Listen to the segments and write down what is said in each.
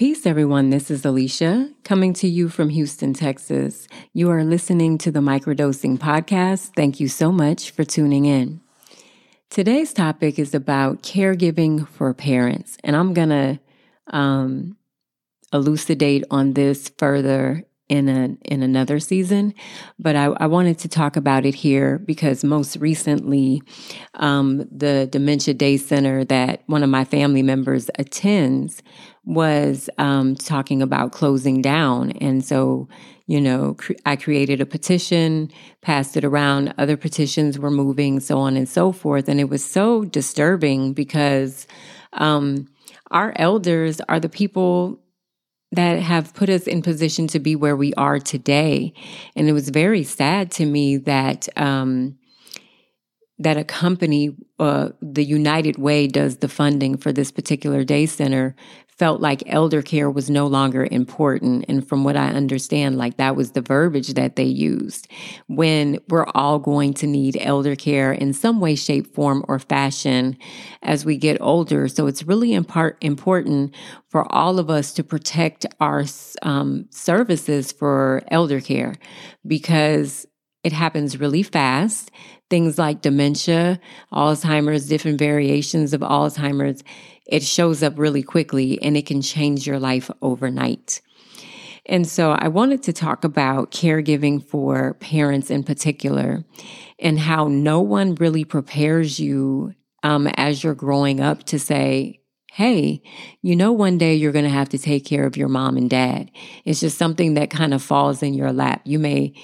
Peace, everyone. This is Alicia coming to you from Houston, Texas. You are listening to the Microdosing Podcast. Thank you so much for tuning in. Today's topic is about caregiving for parents, and I'm going to um, elucidate on this further in a in another season, but I, I, wanted to talk about it here because most recently, um, the Dementia Day Center that one of my family members attends was um, talking about closing down, and so you know cre- I created a petition, passed it around. Other petitions were moving, so on and so forth, and it was so disturbing because um, our elders are the people that have put us in position to be where we are today. And it was very sad to me that um, that a company, uh, the United Way, does the funding for this particular day center felt like elder care was no longer important. And from what I understand, like that was the verbiage that they used when we're all going to need elder care in some way, shape, form, or fashion as we get older. So it's really impart- important for all of us to protect our um, services for elder care because it happens really fast. Things like dementia, Alzheimer's, different variations of Alzheimer's it shows up really quickly and it can change your life overnight. And so I wanted to talk about caregiving for parents in particular and how no one really prepares you um, as you're growing up to say, hey, you know, one day you're going to have to take care of your mom and dad. It's just something that kind of falls in your lap. You may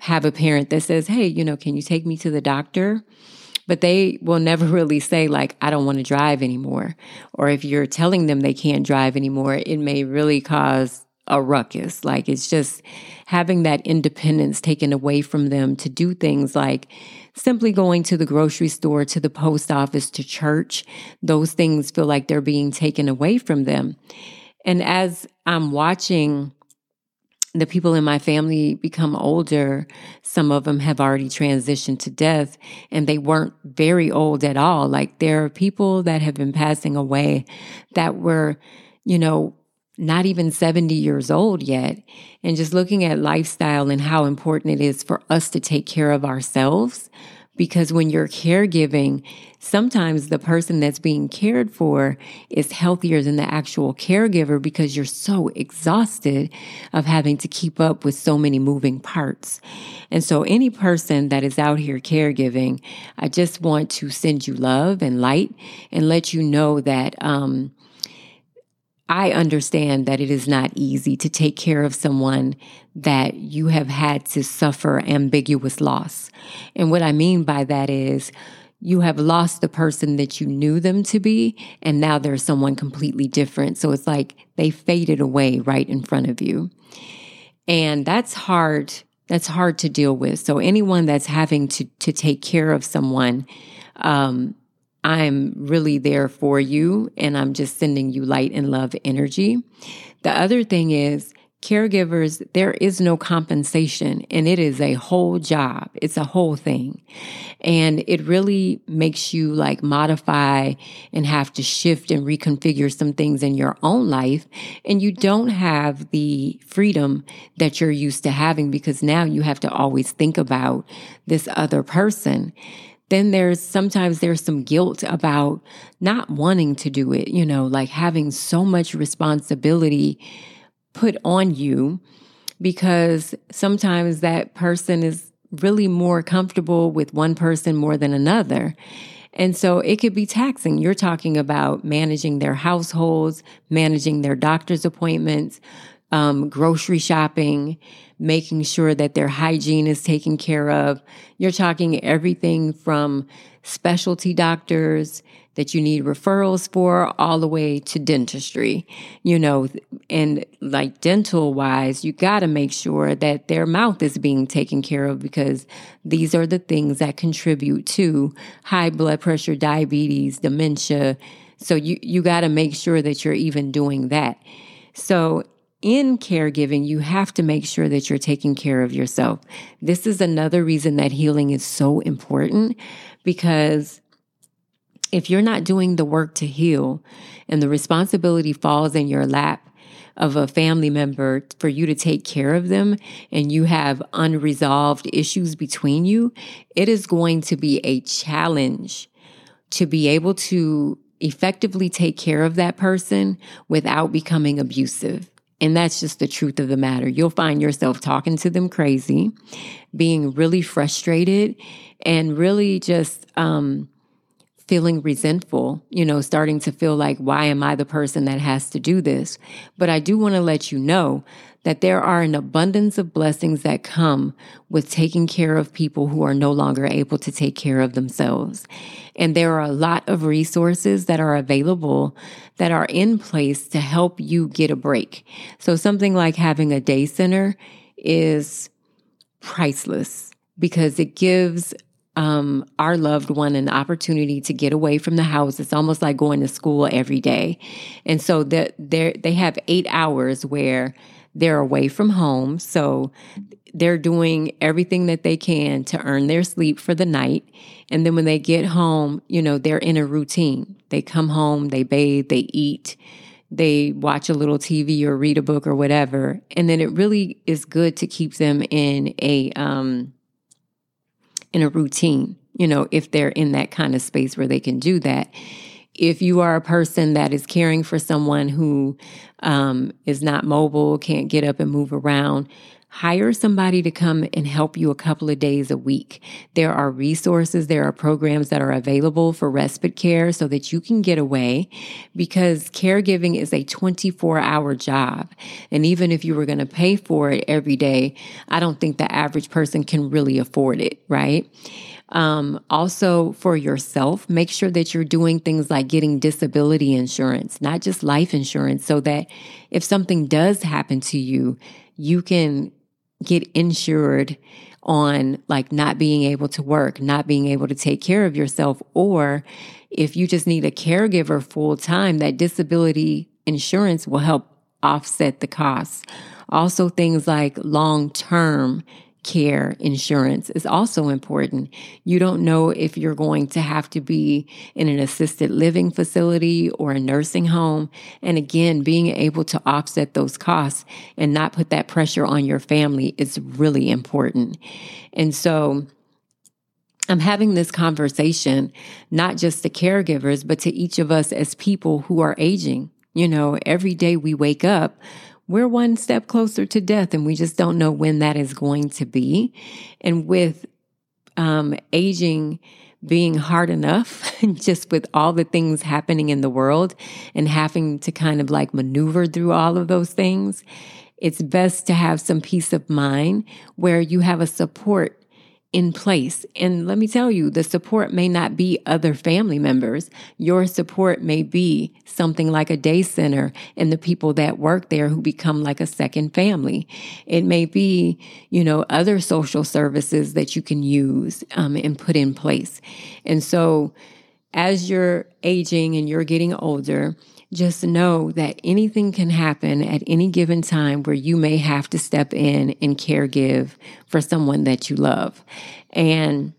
have a parent that says, hey, you know, can you take me to the doctor? but they will never really say like i don't want to drive anymore. Or if you're telling them they can't drive anymore it may really cause a ruckus. Like it's just having that independence taken away from them to do things like simply going to the grocery store to the post office to church. Those things feel like they're being taken away from them. And as i'm watching the people in my family become older. Some of them have already transitioned to death and they weren't very old at all. Like there are people that have been passing away that were, you know, not even 70 years old yet. And just looking at lifestyle and how important it is for us to take care of ourselves because when you're caregiving, sometimes the person that's being cared for is healthier than the actual caregiver because you're so exhausted of having to keep up with so many moving parts. And so any person that is out here caregiving, I just want to send you love and light and let you know that, um, I understand that it is not easy to take care of someone that you have had to suffer ambiguous loss. And what I mean by that is you have lost the person that you knew them to be, and now they're someone completely different. So it's like they faded away right in front of you. And that's hard. That's hard to deal with. So anyone that's having to, to take care of someone, um, I'm really there for you and I'm just sending you light and love energy. The other thing is, caregivers, there is no compensation and it is a whole job. It's a whole thing. And it really makes you like modify and have to shift and reconfigure some things in your own life. And you don't have the freedom that you're used to having because now you have to always think about this other person then there's sometimes there's some guilt about not wanting to do it, you know, like having so much responsibility put on you because sometimes that person is really more comfortable with one person more than another. And so it could be taxing. You're talking about managing their households, managing their doctor's appointments, um, grocery shopping, making sure that their hygiene is taken care of. You're talking everything from specialty doctors that you need referrals for all the way to dentistry, you know, and like dental wise, you got to make sure that their mouth is being taken care of because these are the things that contribute to high blood pressure, diabetes, dementia. So you, you got to make sure that you're even doing that. So in caregiving, you have to make sure that you're taking care of yourself. This is another reason that healing is so important because if you're not doing the work to heal and the responsibility falls in your lap, of a family member for you to take care of them and you have unresolved issues between you, it is going to be a challenge to be able to effectively take care of that person without becoming abusive. And that's just the truth of the matter. You'll find yourself talking to them crazy, being really frustrated, and really just um, feeling resentful, you know, starting to feel like, why am I the person that has to do this? But I do want to let you know that there are an abundance of blessings that come with taking care of people who are no longer able to take care of themselves. And there are a lot of resources that are available that are in place to help you get a break. So something like having a day center is priceless because it gives um, our loved one an opportunity to get away from the house. It's almost like going to school every day. And so that they have eight hours where they're away from home. So they're doing everything that they can to earn their sleep for the night. And then when they get home, you know, they're in a routine. They come home, they bathe, they eat, they watch a little TV or read a book or whatever. And then it really is good to keep them in a, um, in a routine, you know, if they're in that kind of space where they can do that. If you are a person that is caring for someone who um, is not mobile, can't get up and move around, hire somebody to come and help you a couple of days a week. There are resources, there are programs that are available for respite care so that you can get away because caregiving is a 24 hour job. And even if you were going to pay for it every day, I don't think the average person can really afford it, right? Um, also, for yourself, make sure that you're doing things like getting disability insurance, not just life insurance, so that if something does happen to you, you can get insured on like not being able to work, not being able to take care of yourself, or if you just need a caregiver full time, that disability insurance will help offset the costs. Also, things like long term care insurance is also important. You don't know if you're going to have to be in an assisted living facility or a nursing home. And again, being able to offset those costs and not put that pressure on your family is really important. And so, I'm having this conversation, not just to caregivers, but to each of us as people who are aging. You know, every day we wake up, we're one step closer to death and we just don't know when that is going to be. And with um, aging being hard enough, just with all the things happening in the world and having to kind of like maneuver through all of those things, it's best to have some peace of mind where you have a support in place. And let me tell you, the support may not be other family members. Your support may be something like a day center and the people that work there who become like a second family. It may be, you know, other social services that you can use um, and put in place. And so as you're aging and you're getting older, just know that anything can happen at any given time where you may have to step in and care give for someone that you love. And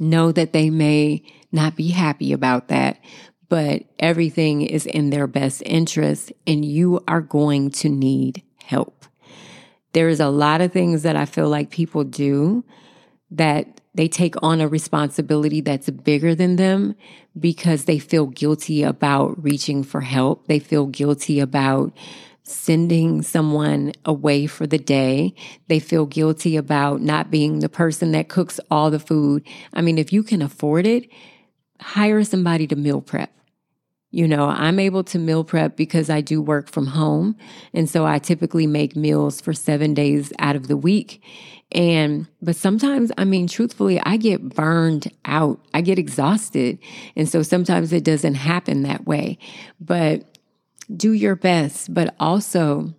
know that they may not be happy about that, but everything is in their best interest and you are going to need help. There is a lot of things that I feel like people do that they take on a responsibility that's bigger than them because they feel guilty about reaching for help. They feel guilty about sending someone away for the day. They feel guilty about not being the person that cooks all the food. I mean, if you can afford it, hire somebody to meal prep. You know, I'm able to meal prep because I do work from home. And so I typically make meals for seven days out of the week. And, but sometimes, I mean, truthfully, I get burned out. I get exhausted. And so sometimes it doesn't happen that way. But do your best, but also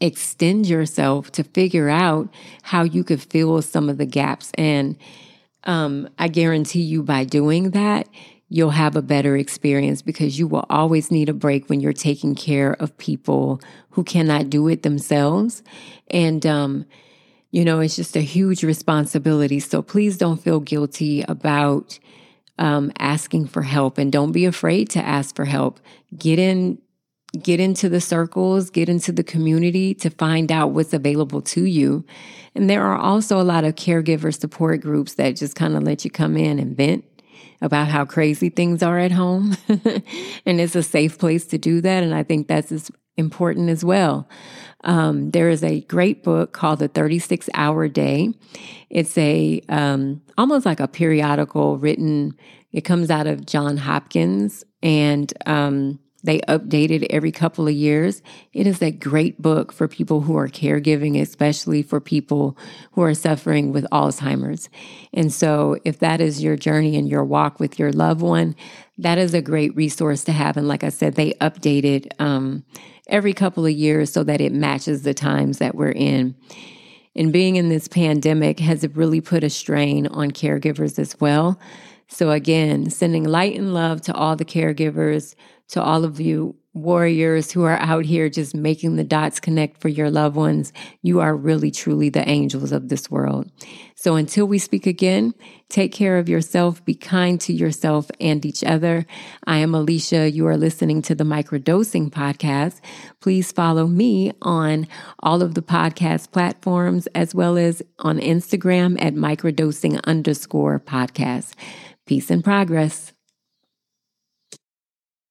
extend yourself to figure out how you could fill some of the gaps. And um, I guarantee you by doing that, you'll have a better experience because you will always need a break when you're taking care of people who cannot do it themselves. And, um, you know, it's just a huge responsibility. So please don't feel guilty about um, asking for help and don't be afraid to ask for help. Get in get into the circles, get into the community to find out what's available to you. And there are also a lot of caregiver support groups that just kind of let you come in and vent about how crazy things are at home. and it's a safe place to do that. And I think that's important as well. Um, there is a great book called The 36 Hour Day. It's a um, almost like a periodical written. It comes out of John Hopkins, and um, they update it every couple of years. It is a great book for people who are caregiving, especially for people who are suffering with Alzheimer's. And so, if that is your journey and your walk with your loved one, that is a great resource to have. And like I said, they update it um, every couple of years so that it matches the times that we're in. And being in this pandemic has really put a strain on caregivers as well. So, again, sending light and love to all the caregivers to all of you warriors who are out here just making the dots connect for your loved ones. You are really, truly the angels of this world. So until we speak again, take care of yourself, be kind to yourself and each other. I am Alicia. You are listening to the Microdosing Podcast. Please follow me on all of the podcast platforms as well as on Instagram at microdosing underscore podcast. Peace and progress.